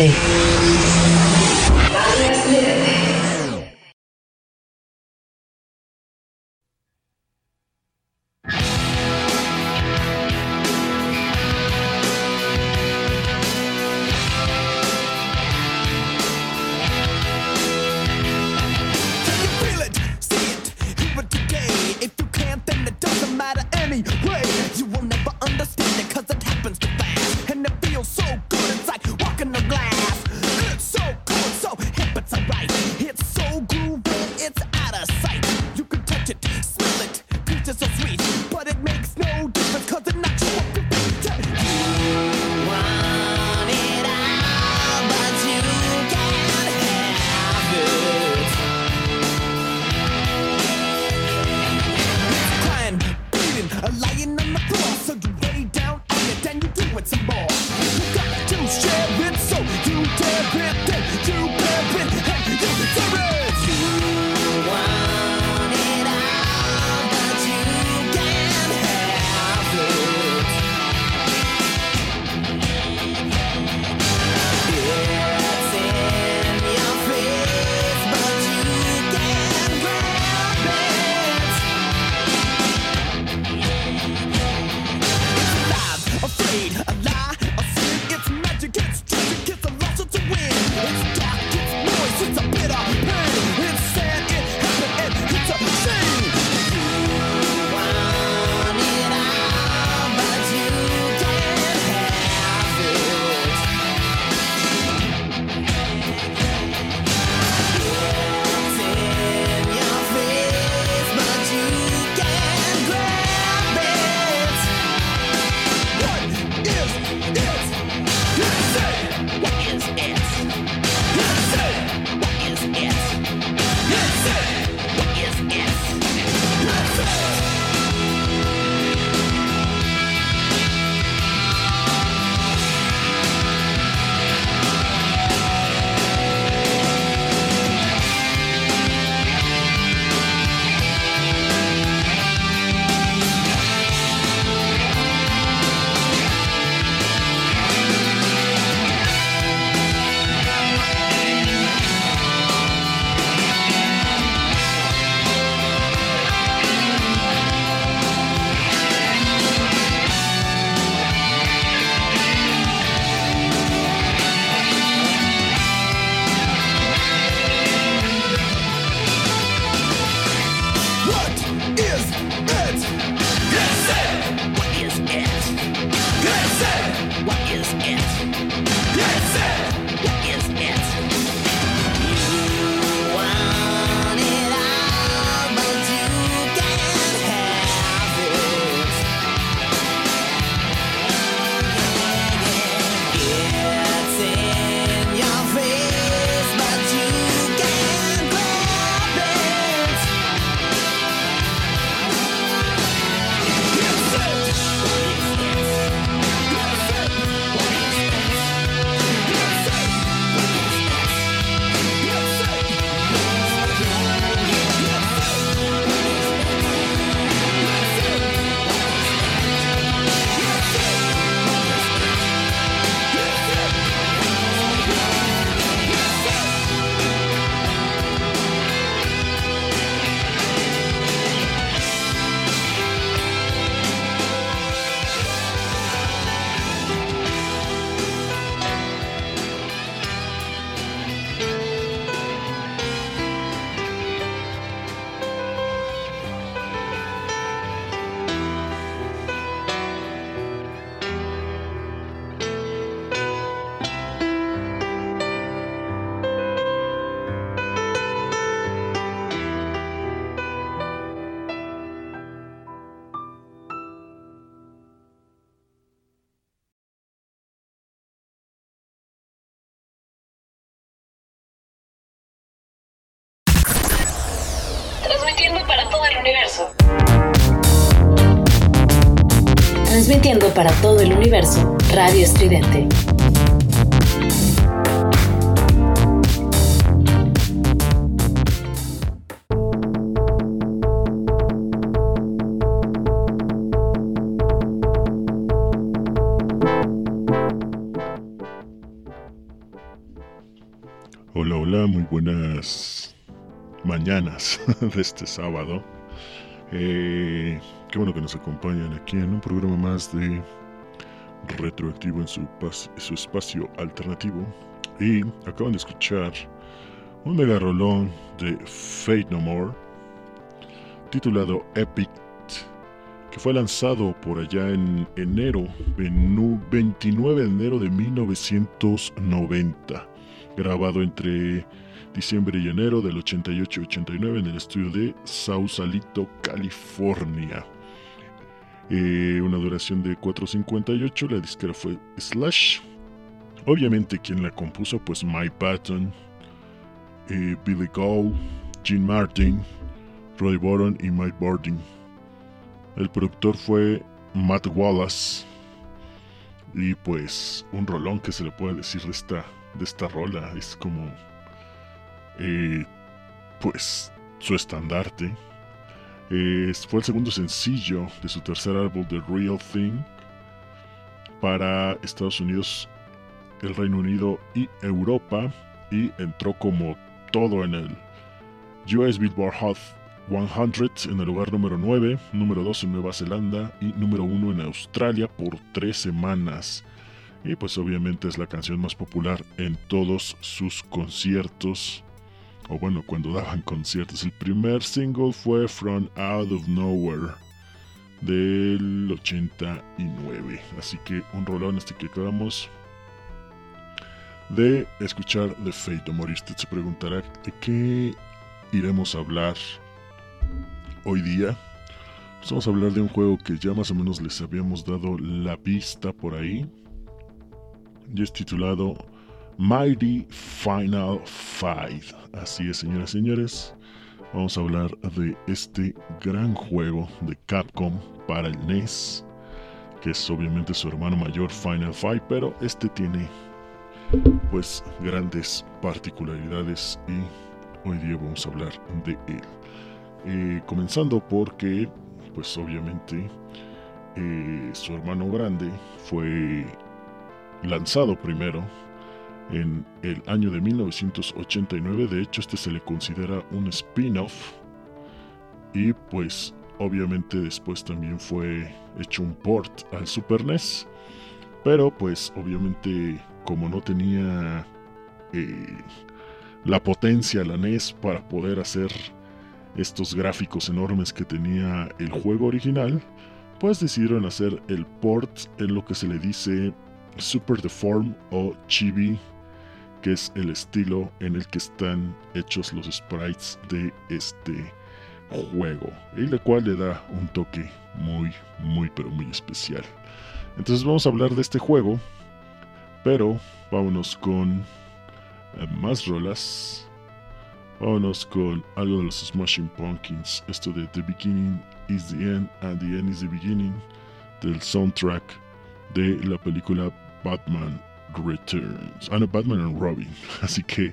Estridente. Groovy, it's out of sight. Universo. transmitiendo para todo el universo Radio Estridente. Hola, hola, muy buenas mañanas de este sábado. Eh, qué bueno que nos acompañan aquí en un programa más de retroactivo en su, su espacio alternativo. Y acaban de escuchar un mega rolón de Fate No More titulado Epic que fue lanzado por allá en enero, 29 de enero de 1990, grabado entre diciembre y enero del 88-89 en el estudio de Sausalito, California. Eh, una duración de 4.58, la disquera fue Slash. Obviamente quien la compuso, pues Mike Patton, eh, Billy Cole, Gene Martin, Roy Boron y Mike Bording. El productor fue Matt Wallace. Y pues un rolón que se le puede decir de esta, de esta rola. Es como pues su estandarte. Fue el segundo sencillo de su tercer álbum The Real Thing para Estados Unidos, el Reino Unido y Europa y entró como todo en el US Billboard Hot 100 en el lugar número 9, número 2 en Nueva Zelanda y número 1 en Australia por tres semanas. Y pues obviamente es la canción más popular en todos sus conciertos o bueno, cuando daban conciertos. El primer single fue From Out of Nowhere del 89. Así que un rolón este que acabamos de escuchar de Fate Amor. usted se preguntará de qué iremos a hablar hoy día. Pues vamos a hablar de un juego que ya más o menos les habíamos dado la pista por ahí. Y es titulado Mighty Final Fight. Así es, señoras y señores. Vamos a hablar de este gran juego de Capcom para el NES, que es obviamente su hermano mayor Final Fight, pero este tiene pues grandes particularidades y hoy día vamos a hablar de él. Eh, comenzando porque pues obviamente eh, su hermano grande fue lanzado primero en el año de 1989. De hecho, este se le considera un spin-off. Y pues obviamente después también fue hecho un port al Super NES. Pero pues obviamente como no tenía eh, la potencia la NES para poder hacer estos gráficos enormes que tenía el juego original, pues decidieron hacer el port en lo que se le dice Super Deform o Chibi que es el estilo en el que están hechos los sprites de este juego, y la cual le da un toque muy, muy, pero muy especial. Entonces vamos a hablar de este juego, pero vámonos con eh, más rolas. Vámonos con algo de los Smashing Pumpkins, esto de The Beginning is the End and the End is the Beginning, del soundtrack de la película Batman Returns. Ah, no, Batman and Robin. Así que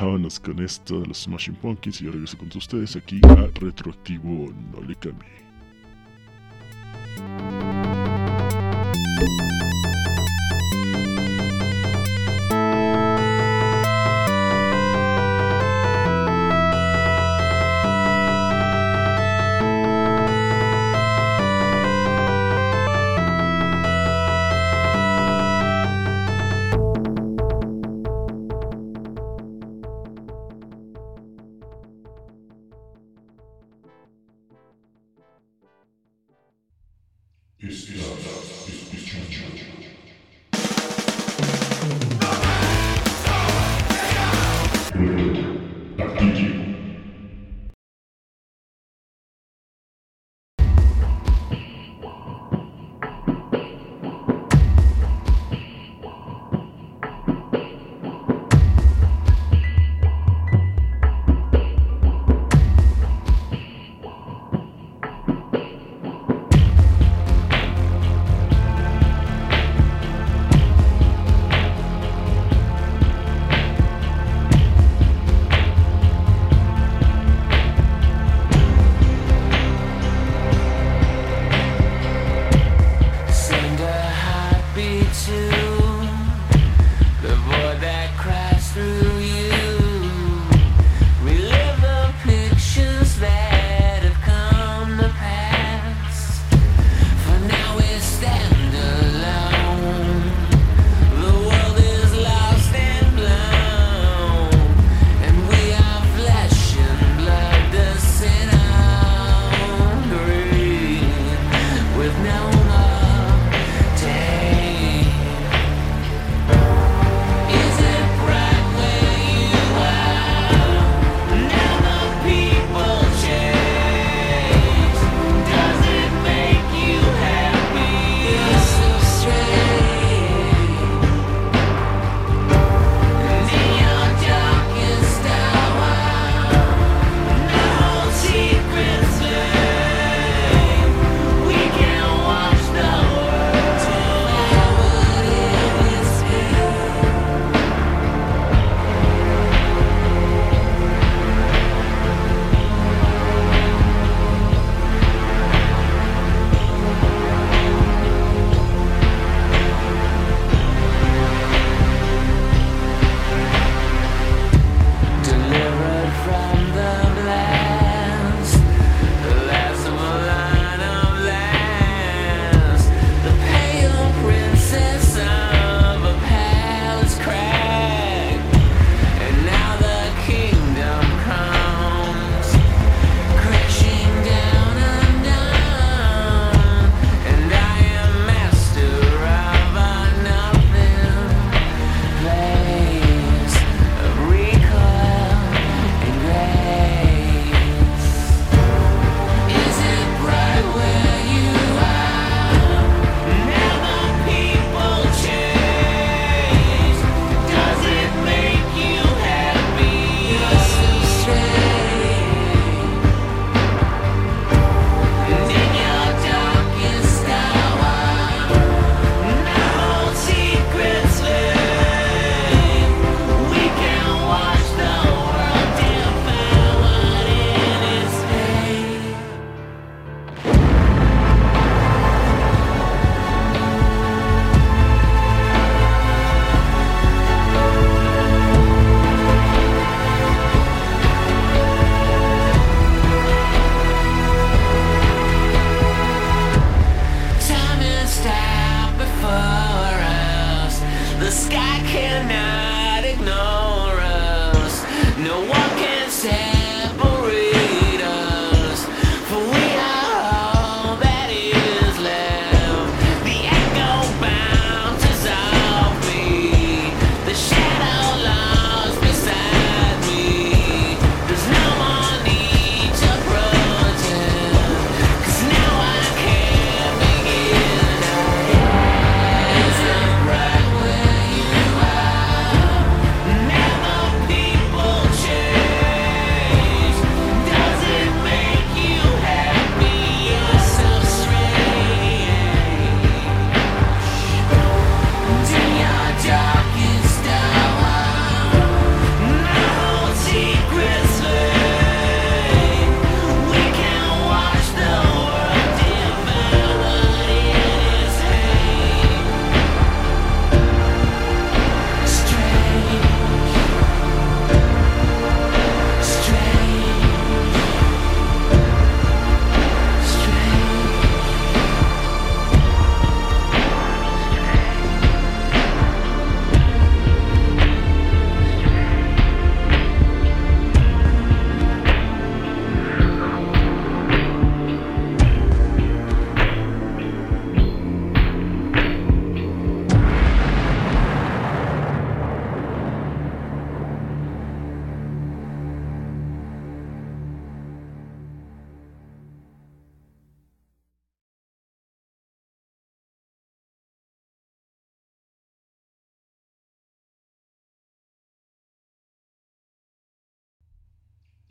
vámonos con esto de los Smashing Pumpkins y yo regreso con ustedes aquí a Retroactivo No Le Cambie.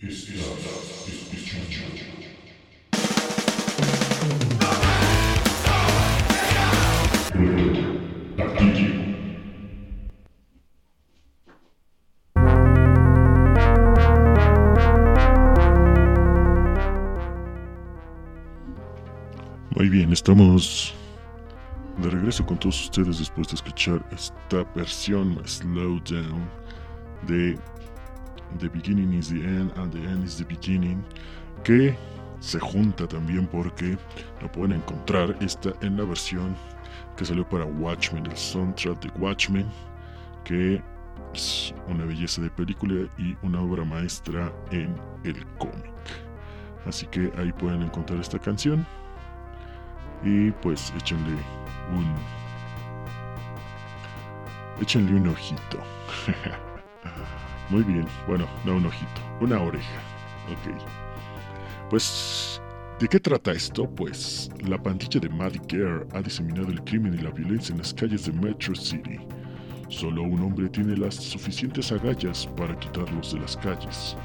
Muy bien, estamos de regreso con todos ustedes después de escuchar esta versión Slowdown de The Beginning is the End and the End is the Beginning, que se junta también porque lo pueden encontrar esta en la versión que salió para Watchmen, el soundtrack de Watchmen, que es una belleza de película y una obra maestra en el cómic. Así que ahí pueden encontrar esta canción y pues échenle un échenle un ojito. Muy bien, bueno, no un ojito, una oreja. Ok. Pues, ¿de qué trata esto? Pues, la pandilla de Maddie Gare ha diseminado el crimen y la violencia en las calles de Metro City. Solo un hombre tiene las suficientes agallas para quitarlos de las calles.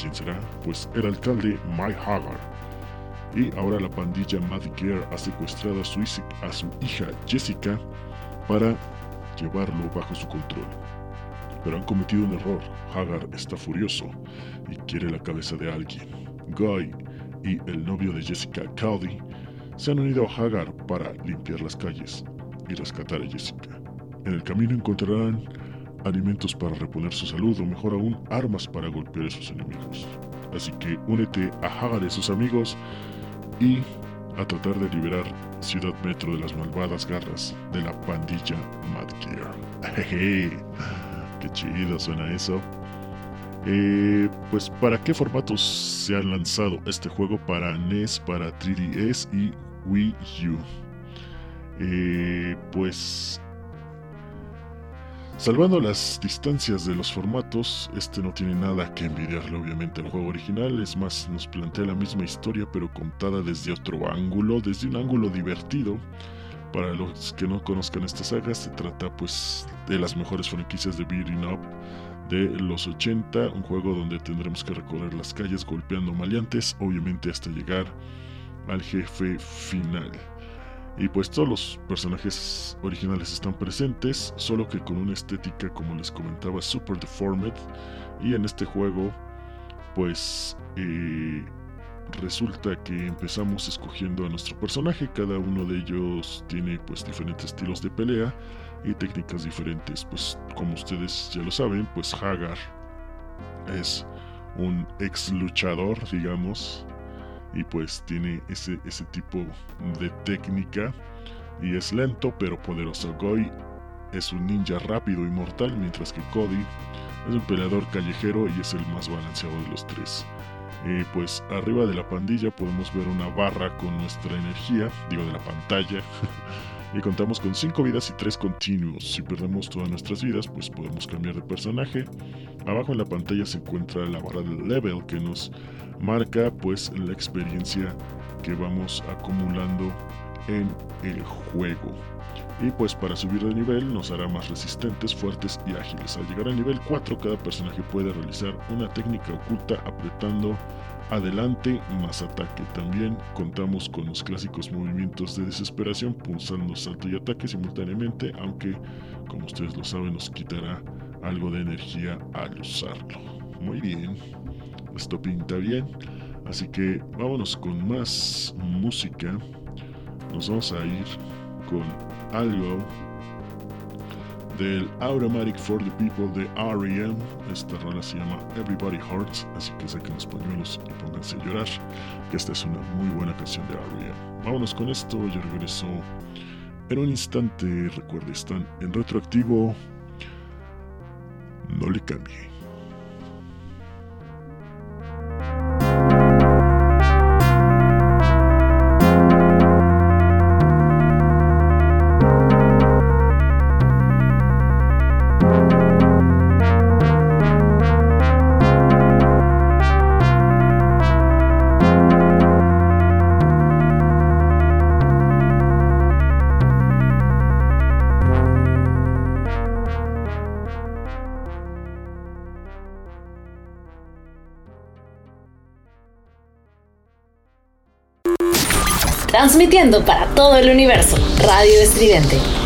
¿Quién será? Pues el alcalde Mike Hagar. Y ahora la pandilla Maddie Gare ha secuestrado a su, a su hija Jessica para llevarlo bajo su control pero han cometido un error. Hagar está furioso y quiere la cabeza de alguien. Guy y el novio de Jessica, Cody, se han unido a Hagar para limpiar las calles y rescatar a Jessica. En el camino encontrarán alimentos para reponer su salud o mejor aún armas para golpear a sus enemigos. Así que únete a Hagar y sus amigos y a tratar de liberar Ciudad Metro de las malvadas garras de la pandilla Mad Gear. qué chido suena eso. Eh, pues, ¿para qué formatos se ha lanzado este juego? Para NES, para 3DS y Wii U. Eh, pues, salvando las distancias de los formatos, este no tiene nada que envidiarle obviamente al juego original. Es más, nos plantea la misma historia, pero contada desde otro ángulo, desde un ángulo divertido para los que no conozcan esta saga, se trata pues de las mejores franquicias de Beating Up de los 80, un juego donde tendremos que recorrer las calles golpeando maleantes, obviamente hasta llegar al jefe final. Y pues todos los personajes originales están presentes, solo que con una estética como les comentaba super deformed. Y en este juego pues eh, resulta que empezamos escogiendo a nuestro personaje, cada uno de ellos tiene pues diferentes estilos de pelea y técnicas diferentes, pues como ustedes ya lo saben, pues Hagar es un ex luchador, digamos, y pues tiene ese, ese tipo de técnica y es lento pero poderoso. Goy es un ninja rápido y mortal, mientras que Cody es un peleador callejero y es el más balanceado de los tres. Eh, pues arriba de la pandilla podemos ver una barra con nuestra energía, digo de la pantalla, y contamos con 5 vidas y 3 continuos. Si perdemos todas nuestras vidas, pues podemos cambiar de personaje. Abajo en la pantalla se encuentra la barra del level que nos marca pues la experiencia que vamos acumulando en el juego y pues para subir de nivel nos hará más resistentes, fuertes y ágiles. Al llegar al nivel 4 cada personaje puede realizar una técnica oculta apretando adelante más ataque. También contamos con los clásicos movimientos de desesperación pulsando salto y ataque simultáneamente, aunque como ustedes lo saben nos quitará algo de energía al usarlo. Muy bien, esto pinta bien. Así que vámonos con más música. Nos vamos a ir algo del Automatic for the People de R.E.M. Esta rola se llama Everybody Hurts, así que saquen los pañuelos y pónganse a llorar, que esta es una muy buena canción de R.E.M. Vámonos con esto, yo regreso en un instante. Recuerde, están en retroactivo. No le cambie. Para todo el universo. Radio Estridente.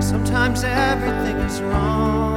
Sometimes everything is wrong.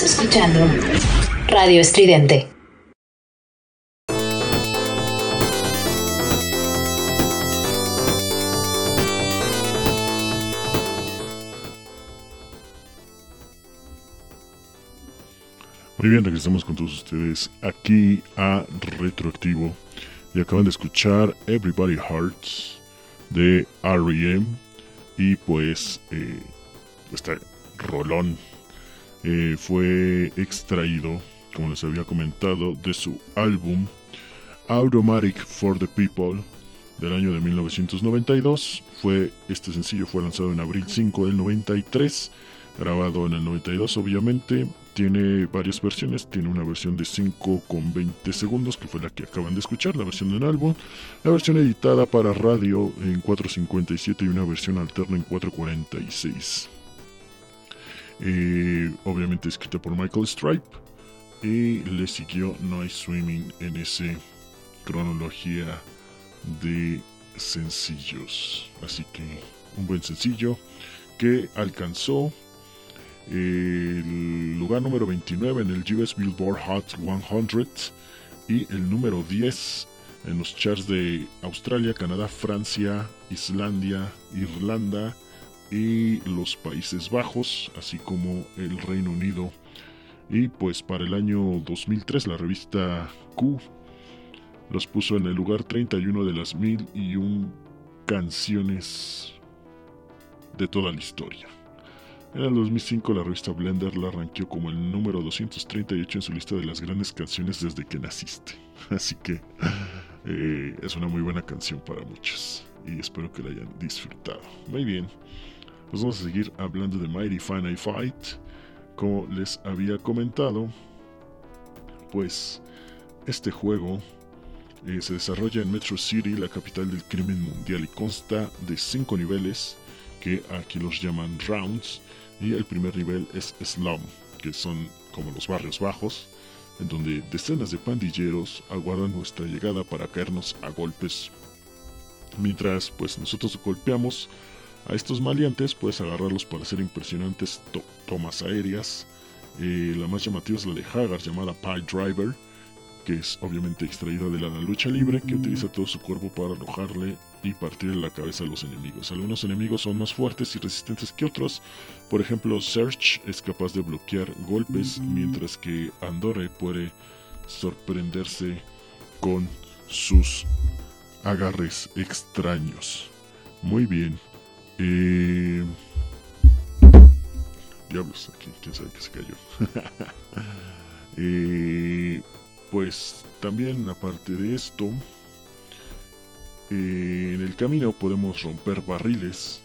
Escuchando Radio Estridente. Muy bien, regresamos con todos ustedes aquí a Retroactivo. Y acaban de escuchar Everybody Hearts de R.E.M. Y pues eh, este rolón eh, fue extraído, como les había comentado, de su álbum Automatic for the People del año de 1992. Fue, este sencillo fue lanzado en abril 5 del 93, grabado en el 92 obviamente. Tiene varias versiones, tiene una versión de 5 con 20 segundos, que fue la que acaban de escuchar, la versión del álbum, la versión editada para radio en 457 y una versión alterna en 446. Eh, obviamente escrita por Michael Stripe y le siguió No hay Swimming en esa cronología de sencillos. Así que un buen sencillo que alcanzó el lugar número 29 en el US Billboard Hot 100 y el número 10 en los charts de Australia, Canadá, Francia, Islandia, Irlanda y los Países Bajos, así como el Reino Unido. Y pues para el año 2003 la revista Q los puso en el lugar 31 de las mil y un canciones de toda la historia. En el 2005 la revista Blender la ranqueó como el número 238 en su lista de las grandes canciones desde que naciste. Así que eh, es una muy buena canción para muchos y espero que la hayan disfrutado. Muy bien, pues vamos a seguir hablando de Mighty Final Fight. Como les había comentado, pues este juego eh, se desarrolla en Metro City, la capital del crimen mundial, y consta de 5 niveles que aquí los llaman rounds y el primer nivel es Slum, que son como los barrios bajos, en donde decenas de pandilleros aguardan nuestra llegada para caernos a golpes. Mientras pues nosotros golpeamos a estos maleantes, puedes agarrarlos para hacer impresionantes tomas aéreas. Eh, la más llamativa es la de Hagar llamada Pie Driver, que es obviamente extraída de la lucha libre, que utiliza todo su cuerpo para arrojarle y partirle la cabeza a los enemigos. Algunos enemigos son más fuertes y resistentes que otros. Por ejemplo, Search es capaz de bloquear golpes, mientras que Andorre puede sorprenderse con sus agarres extraños. Muy bien. Eh... Diablos, aquí, quién sabe que se cayó. eh pues también aparte de esto, eh, en el camino podemos romper barriles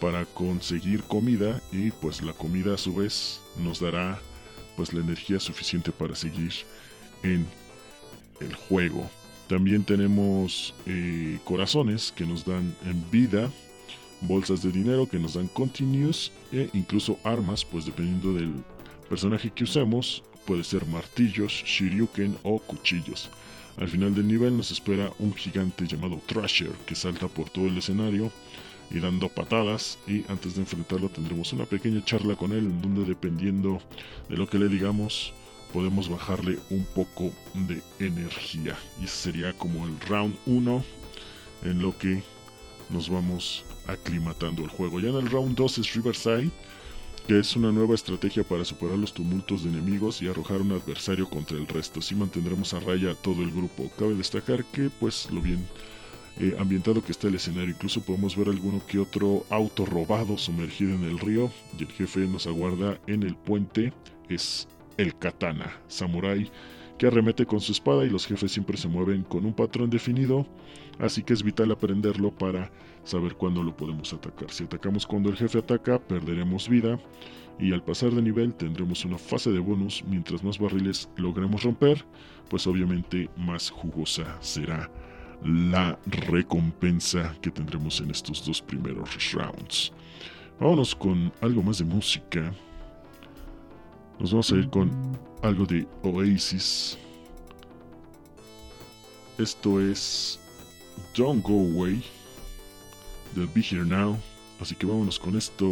para conseguir comida y pues la comida a su vez nos dará pues la energía suficiente para seguir en el juego. También tenemos eh, corazones que nos dan en vida, bolsas de dinero que nos dan continuous e incluso armas, pues dependiendo del personaje que usemos, puede ser martillos, shuriken o cuchillos. Al final del nivel nos espera un gigante llamado Thrasher que salta por todo el escenario y dando patadas y antes de enfrentarlo tendremos una pequeña charla con él en donde dependiendo de lo que le digamos podemos bajarle un poco de energía y sería como el round 1 en lo que nos vamos aclimatando el juego. Ya en el round 2 es Riverside que es una nueva estrategia para superar los tumultos de enemigos y arrojar un adversario contra el resto. Así mantendremos a raya a todo el grupo. Cabe destacar que, pues, lo bien eh, ambientado que está el escenario, incluso podemos ver alguno que otro auto robado sumergido en el río y el jefe nos aguarda en el puente. Es el katana, samurai que arremete con su espada y los jefes siempre se mueven con un patrón definido, así que es vital aprenderlo para saber cuándo lo podemos atacar. Si atacamos cuando el jefe ataca, perderemos vida y al pasar de nivel tendremos una fase de bonus. Mientras más barriles logremos romper, pues obviamente más jugosa será la recompensa que tendremos en estos dos primeros rounds. Vámonos con algo más de música. Nos vamos a ir con algo de Oasis. Esto es Don't Go Away del Be Here Now. Así que vámonos con esto,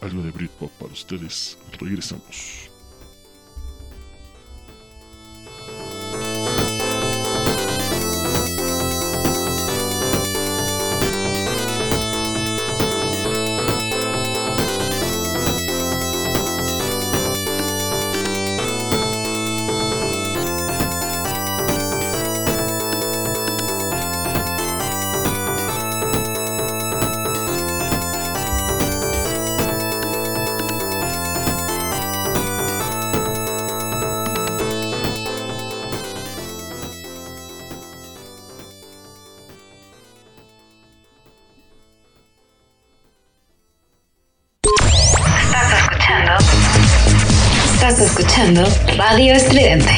algo de Britpop para ustedes. Regresamos. Radio Estridente.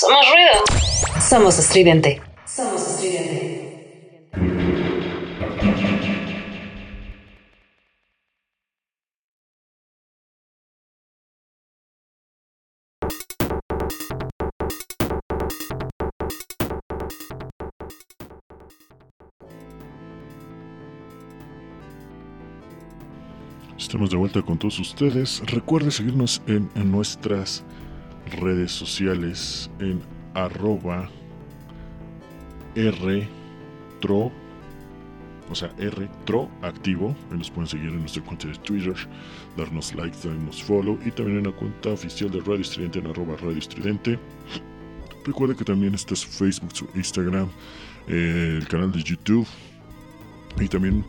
Somos ruido. Somos estridente. Somos estridente. Estamos de vuelta con todos ustedes. Recuerde seguirnos en, en nuestras redes sociales en arroba rtro, o sea, rtroactivo. Ahí nos pueden seguir en nuestra cuenta de Twitter, darnos likes, darnos follow y también en la cuenta oficial de Radio Estridente en arroba Radio Estridente. Recuerde que también está su Facebook, su Instagram, eh, el canal de YouTube y también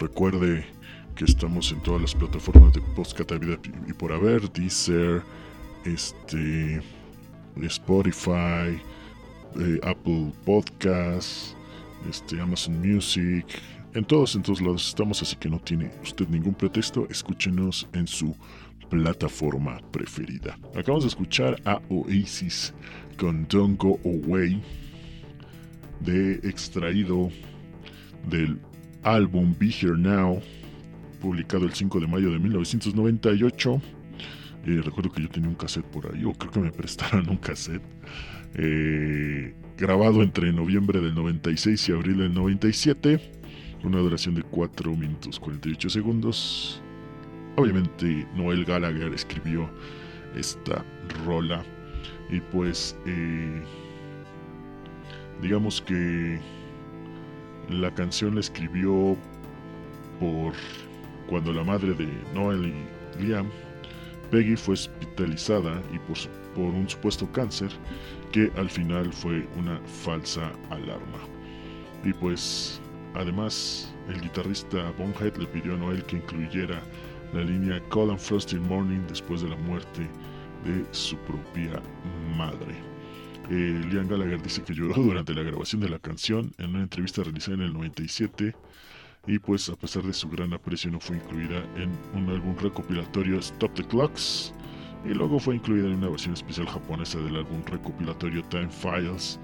recuerde que estamos en todas las plataformas de podcast y por haber, Deezer, este, Spotify, eh, Apple Podcasts, este, Amazon Music, en todos, en todos lados estamos, así que no tiene usted ningún pretexto, escúchenos en su plataforma preferida. Acabamos de escuchar a Oasis con Don't Go Away, de extraído del álbum Be Here Now, publicado el 5 de mayo de 1998. Eh, recuerdo que yo tenía un cassette por ahí, o creo que me prestaron un cassette. eh, grabado entre noviembre del 96 y abril del 97. Una duración de 4 minutos 48 segundos. Obviamente Noel Gallagher escribió esta rola. Y pues eh, digamos que la canción la escribió por cuando la madre de Noel y Liam, Peggy, fue hospitalizada y por, un supuesto cáncer que al final fue una falsa alarma. Y pues además el guitarrista Bonhead le pidió a Noel que incluyera la línea Cold and Frosty Morning después de la muerte de su propia madre. Eh, Liam Gallagher dice que lloró durante la grabación de la canción en una entrevista realizada en el 97 y pues a pesar de su gran aprecio no fue incluida en un álbum recopilatorio Stop the Clocks. Y luego fue incluida en una versión especial japonesa del álbum recopilatorio Time Files.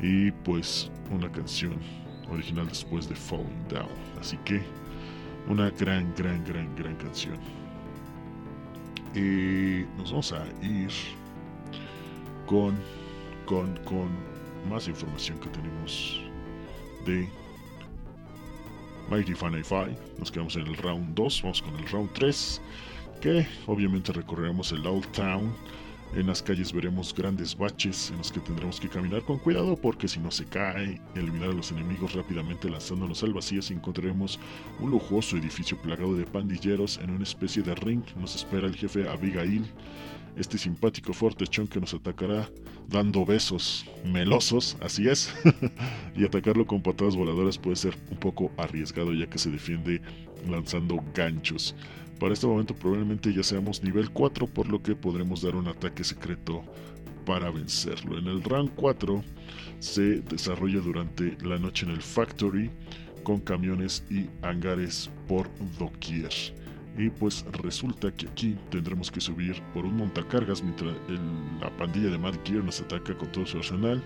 Y pues una canción original después de Falling Down. Así que una gran gran gran gran canción. Y nos vamos a ir con con con más información que tenemos de Mighty Fan Fi. Nos quedamos en el round 2, vamos con el round 3, que obviamente recorreremos el Old Town. En las calles veremos grandes baches en los que tendremos que caminar con cuidado porque si no se cae, eliminar a los enemigos rápidamente lanzándonos al vacío y encontraremos un lujoso edificio plagado de pandilleros en una especie de ring. Nos espera el jefe Abigail, este simpático fortechón que nos atacará dando besos melosos, así es. y atacarlo con patadas voladoras puede ser un poco arriesgado ya que se defiende lanzando ganchos. Para este momento probablemente ya seamos nivel 4 por lo que podremos dar un ataque secreto para vencerlo. En el round 4 se desarrolla durante la noche en el factory con camiones y hangares por doquier. Y pues resulta que aquí tendremos que subir por un montacargas mientras el- la pandilla de Mad Gear nos ataca con todo su arsenal.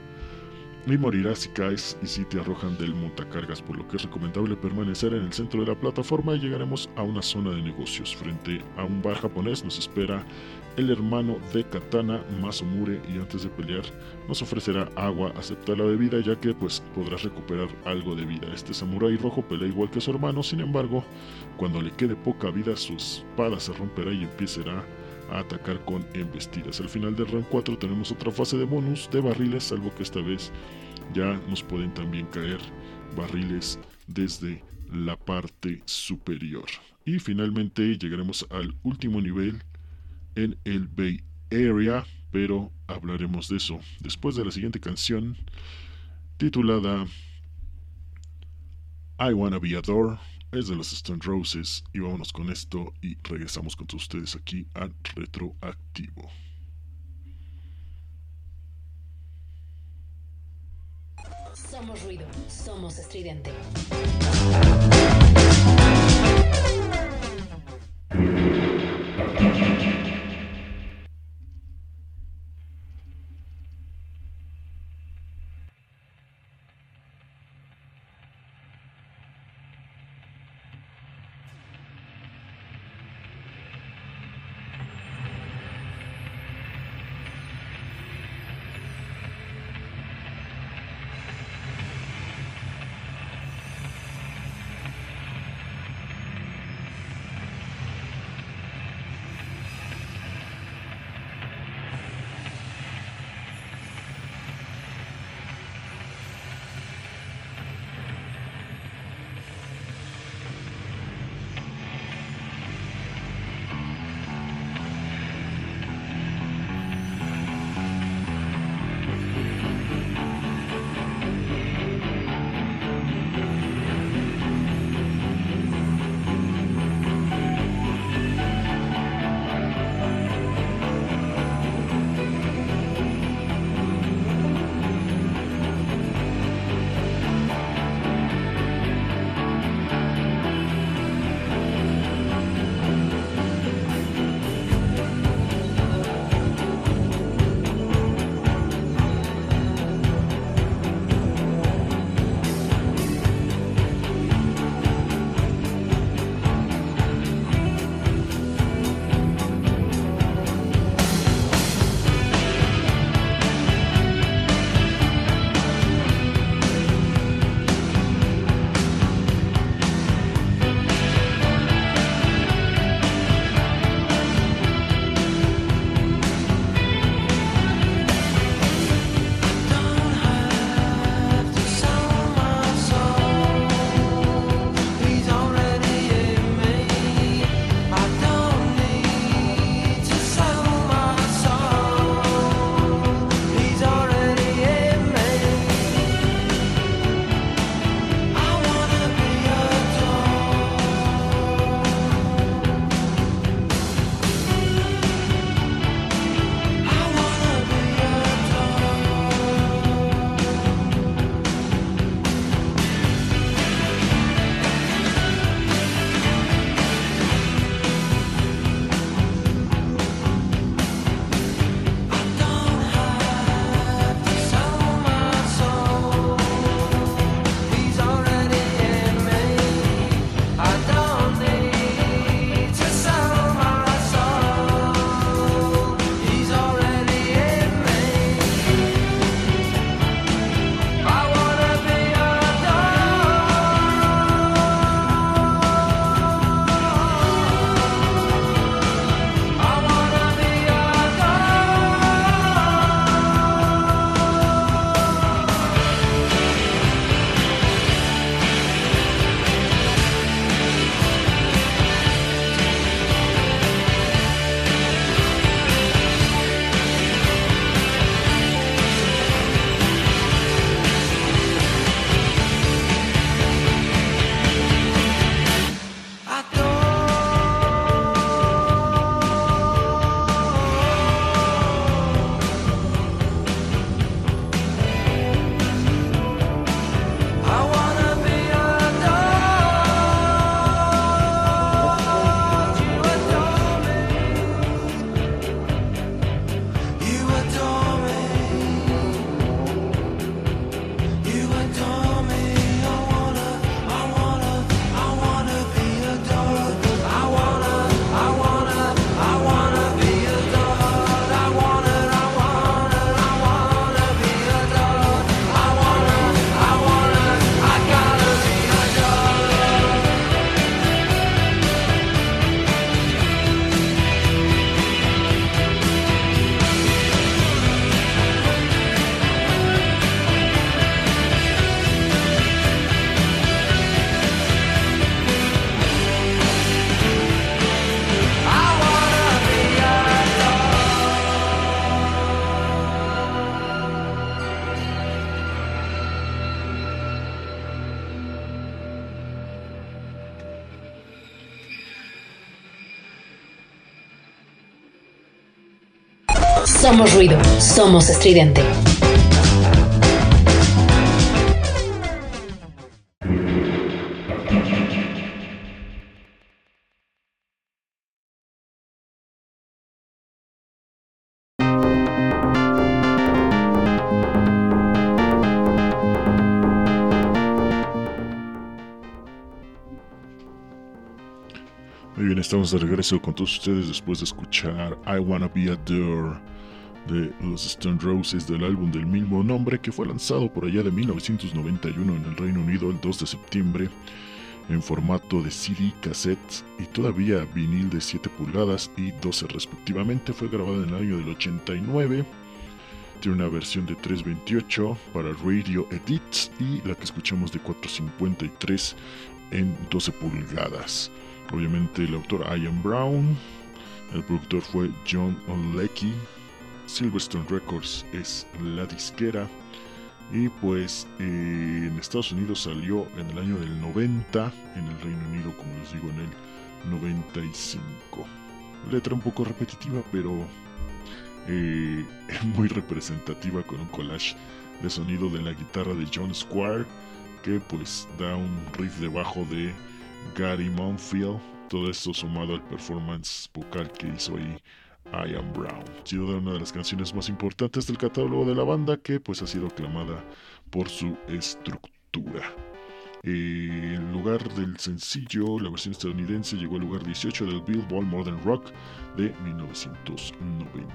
Y morirás si caes y si te arrojan del montacargas, por lo que es recomendable permanecer en el centro de la plataforma y llegaremos a una zona de negocios. Frente a un bar japonés nos espera el hermano de Katana, Masumure, y antes de pelear nos ofrecerá agua, acepta la bebida ya que pues podrás recuperar algo de vida. Este samurái rojo pelea igual que su hermano, sin embargo, cuando le quede poca vida su espada se romperá y empezará a atacar con embestidas. Al final del round 4 tenemos otra fase de bonus de barriles, salvo que esta vez ya nos pueden también caer barriles desde la parte superior. Y finalmente llegaremos al último nivel en el Bay Area, pero hablaremos de eso después de la siguiente canción titulada I Wanna Be Adored. Es de los Stone Roses y vámonos con esto y regresamos con todos ustedes aquí a Retroactivo. Somos ruido, somos estridente. Somos estridente. Estamos de regreso con todos ustedes después de escuchar I Wanna Be a Door de los Stone Roses del álbum del mismo nombre que fue lanzado por allá de 1991 en el Reino Unido el 2 de septiembre en formato de CD, cassette y todavía vinil de 7 pulgadas y 12 respectivamente. Fue grabado en el año del 89. Tiene una versión de 328 para Radio Edits y la que escuchamos de 453 en 12 pulgadas. Obviamente el autor Ian Brown, el productor fue John Onlecki, Silverstone Records es la disquera y pues en Estados Unidos salió en el año del 90, en el Reino Unido como les digo en el 95. Letra un poco repetitiva pero eh, muy representativa con un collage de sonido de la guitarra de John Squire que pues da un riff de bajo de Gary Monfield, todo esto sumado al performance vocal que hizo ahí Ian Brown, sin duda una de las canciones más importantes del catálogo de la banda que pues ha sido aclamada por su estructura. Eh, en lugar del sencillo, la versión estadounidense llegó al lugar 18 del Billboard Modern Rock de 1990.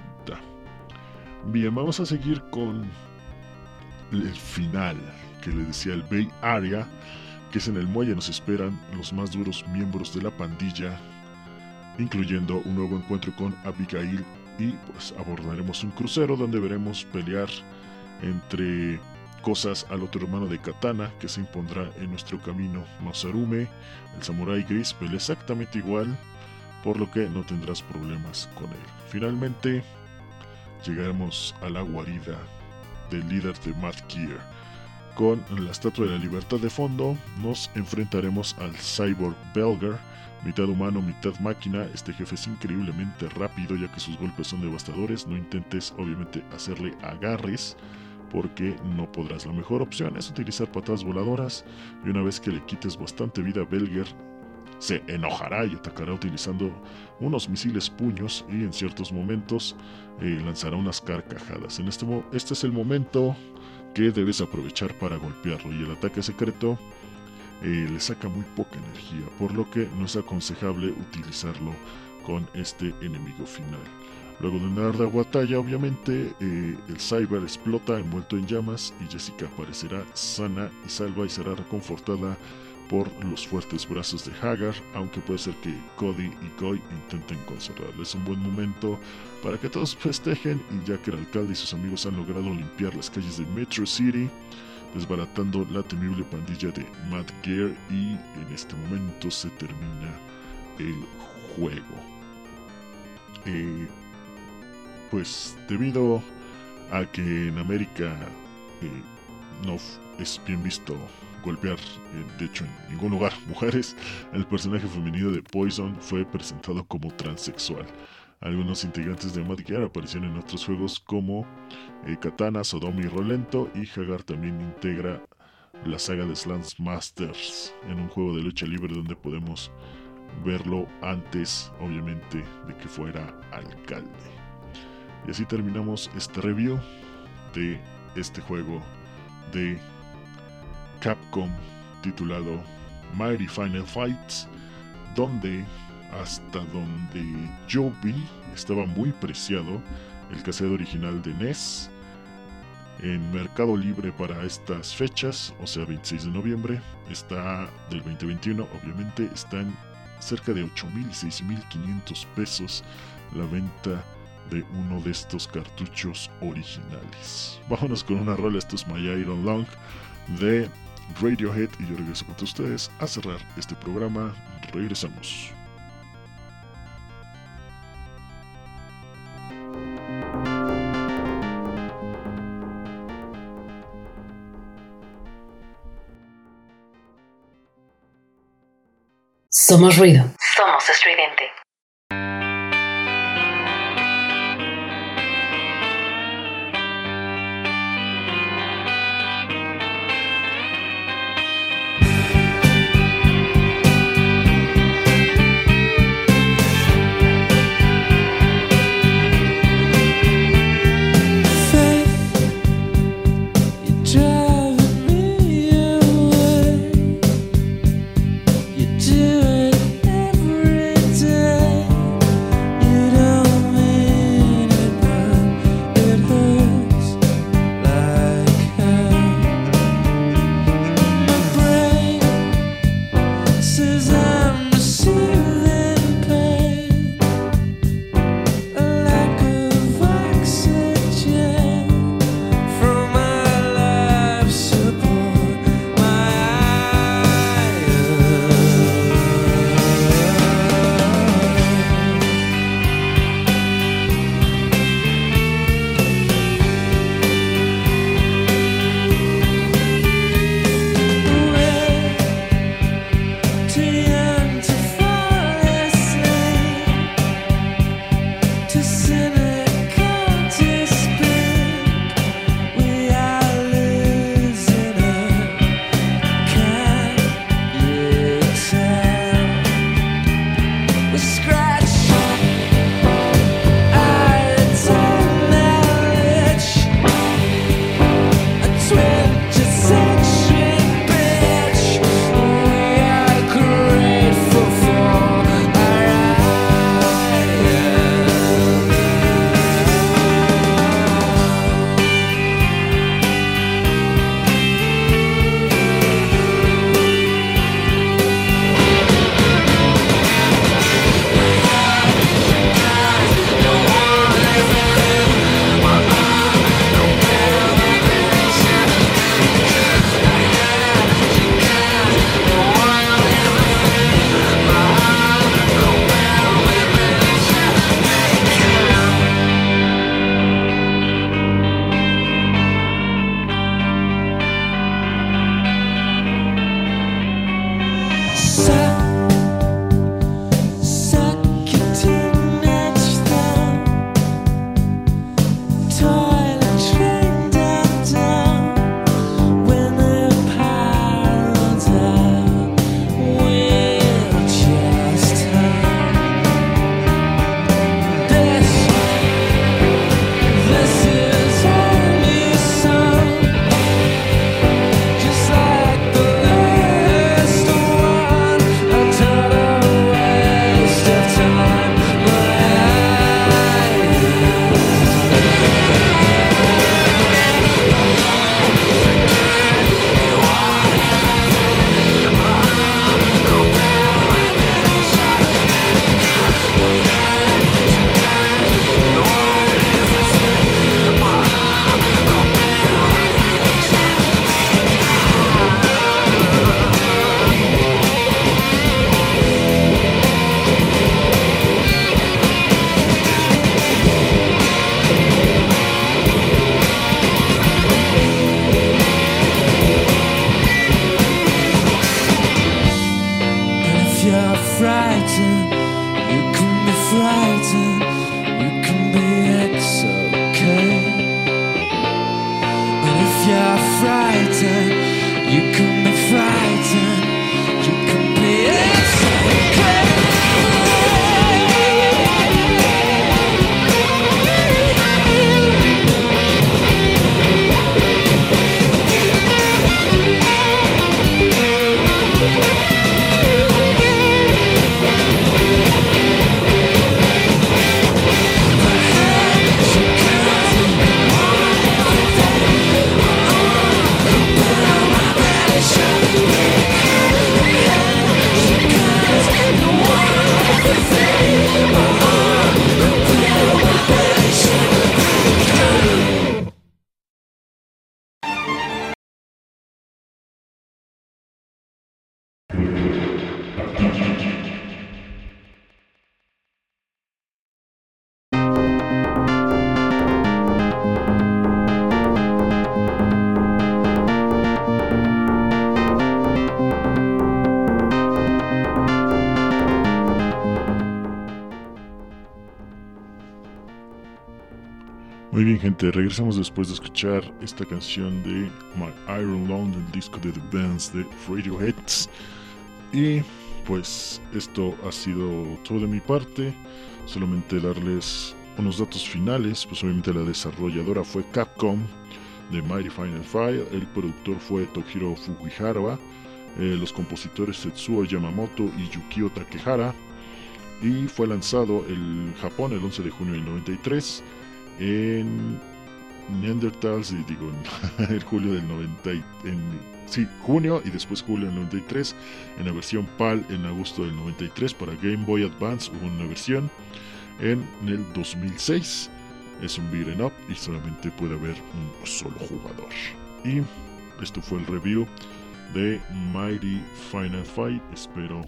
Bien, vamos a seguir con el final que le decía el Bay Area que es en el muelle nos esperan los más duros miembros de la pandilla, incluyendo un nuevo encuentro con Abigail y pues abordaremos un crucero donde veremos pelear entre cosas al otro hermano de Katana que se impondrá en nuestro camino. Masarume, el samurái gris, pelea exactamente igual, por lo que no tendrás problemas con él. Finalmente, llegaremos a la guarida del líder de Mad Gear con la Estatua de la Libertad de fondo, nos enfrentaremos al Cyborg Belger, mitad humano, mitad máquina. Este jefe es increíblemente rápido ya que sus golpes son devastadores. No intentes obviamente hacerle agarres porque no podrás. La mejor opción es utilizar patadas voladoras y una vez que le quites bastante vida Belger, se enojará y atacará utilizando unos misiles puños y en ciertos momentos eh, lanzará unas carcajadas. En este, este es el momento que debes aprovechar para golpearlo y el ataque secreto le saca muy poca energía, por lo que no es aconsejable utilizarlo con este enemigo final. Luego de una arda batalla, obviamente, eh, el Cyber explota envuelto en llamas y Jessica aparecerá sana y salva y será reconfortada por los fuertes brazos de Hagar, aunque puede ser que Cody y Goy intenten consolarle. Es un buen momento para que todos festejen y ya que el alcalde y sus amigos han logrado limpiar las calles de Metro City, desbaratando la temible pandilla de Mad Gear y en este momento se termina el juego. Eh, pues debido a que en América eh, no es bien visto golpear, eh, de hecho en ningún lugar, mujeres, el personaje femenino de Poison fue presentado como transexual. Algunos integrantes de Mad Gear aparecieron en otros juegos como eh, Katana, Sodom y Rolento y Hagar también integra la saga de Slams Masters en un juego de lucha libre donde podemos verlo antes, obviamente, de que fuera alcalde. Y así terminamos este review de este juego de Capcom titulado Mighty Final Fights, donde hasta donde yo vi estaba muy preciado el cassette original de NES en Mercado Libre para estas fechas, o sea 26 de noviembre, está del 2021, obviamente está en cerca de 8.000 y 6.500 pesos la venta de uno de estos cartuchos originales. Vámonos con una rola, esto es My Iron Long de Radiohead y yo regreso con ustedes a cerrar este programa. Regresamos. Somos ruido. Somos estridente. Bien, gente, regresamos después de escuchar esta canción de My Iron Lung del disco de The Bands de Radiohead. Y pues esto ha sido todo de mi parte. Solamente darles unos datos finales. Pues obviamente la desarrolladora fue Capcom de Mighty Final Fire. El productor fue Tohiro Fujihara. eh, los compositores Tetsuo Yamamoto y Yukio Takehara. Y fue lanzado en Japón el 11 de junio del 93 en Neanderthals, y digo, en el julio del 90, y- en, sí, junio y después julio del 93, en la versión PAL en agosto del 93, para Game Boy Advance hubo una versión en el 2006, es un beat'em up y solamente puede haber un solo jugador. Y esto fue el review de Mighty Final Fight, espero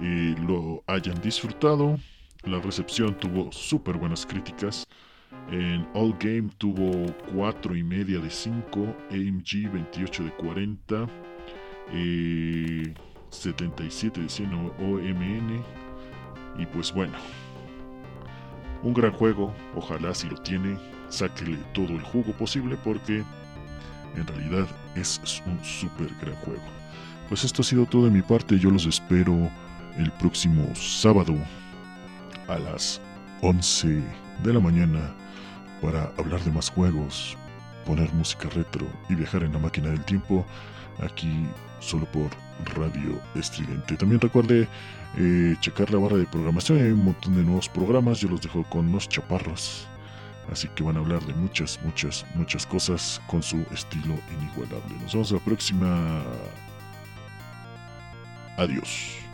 eh, lo hayan disfrutado. La recepción tuvo súper buenas críticas. En All Game tuvo 4 y media de 5, AMG 28 de 40, eh, 77 de 100 OMN. Y pues bueno, un gran juego, ojalá si lo tiene, sáquele todo el jugo posible porque en realidad es un súper gran juego. Pues esto ha sido todo de mi parte, yo los espero el próximo sábado a las 11 de la mañana para hablar de más juegos, poner música retro y viajar en la máquina del tiempo aquí solo por Radio Estridente. También recuerde eh, checar la barra de programación, hay un montón de nuevos programas, yo los dejo con los chaparros. Así que van a hablar de muchas, muchas, muchas cosas con su estilo inigualable. Nos vemos la próxima. Adiós.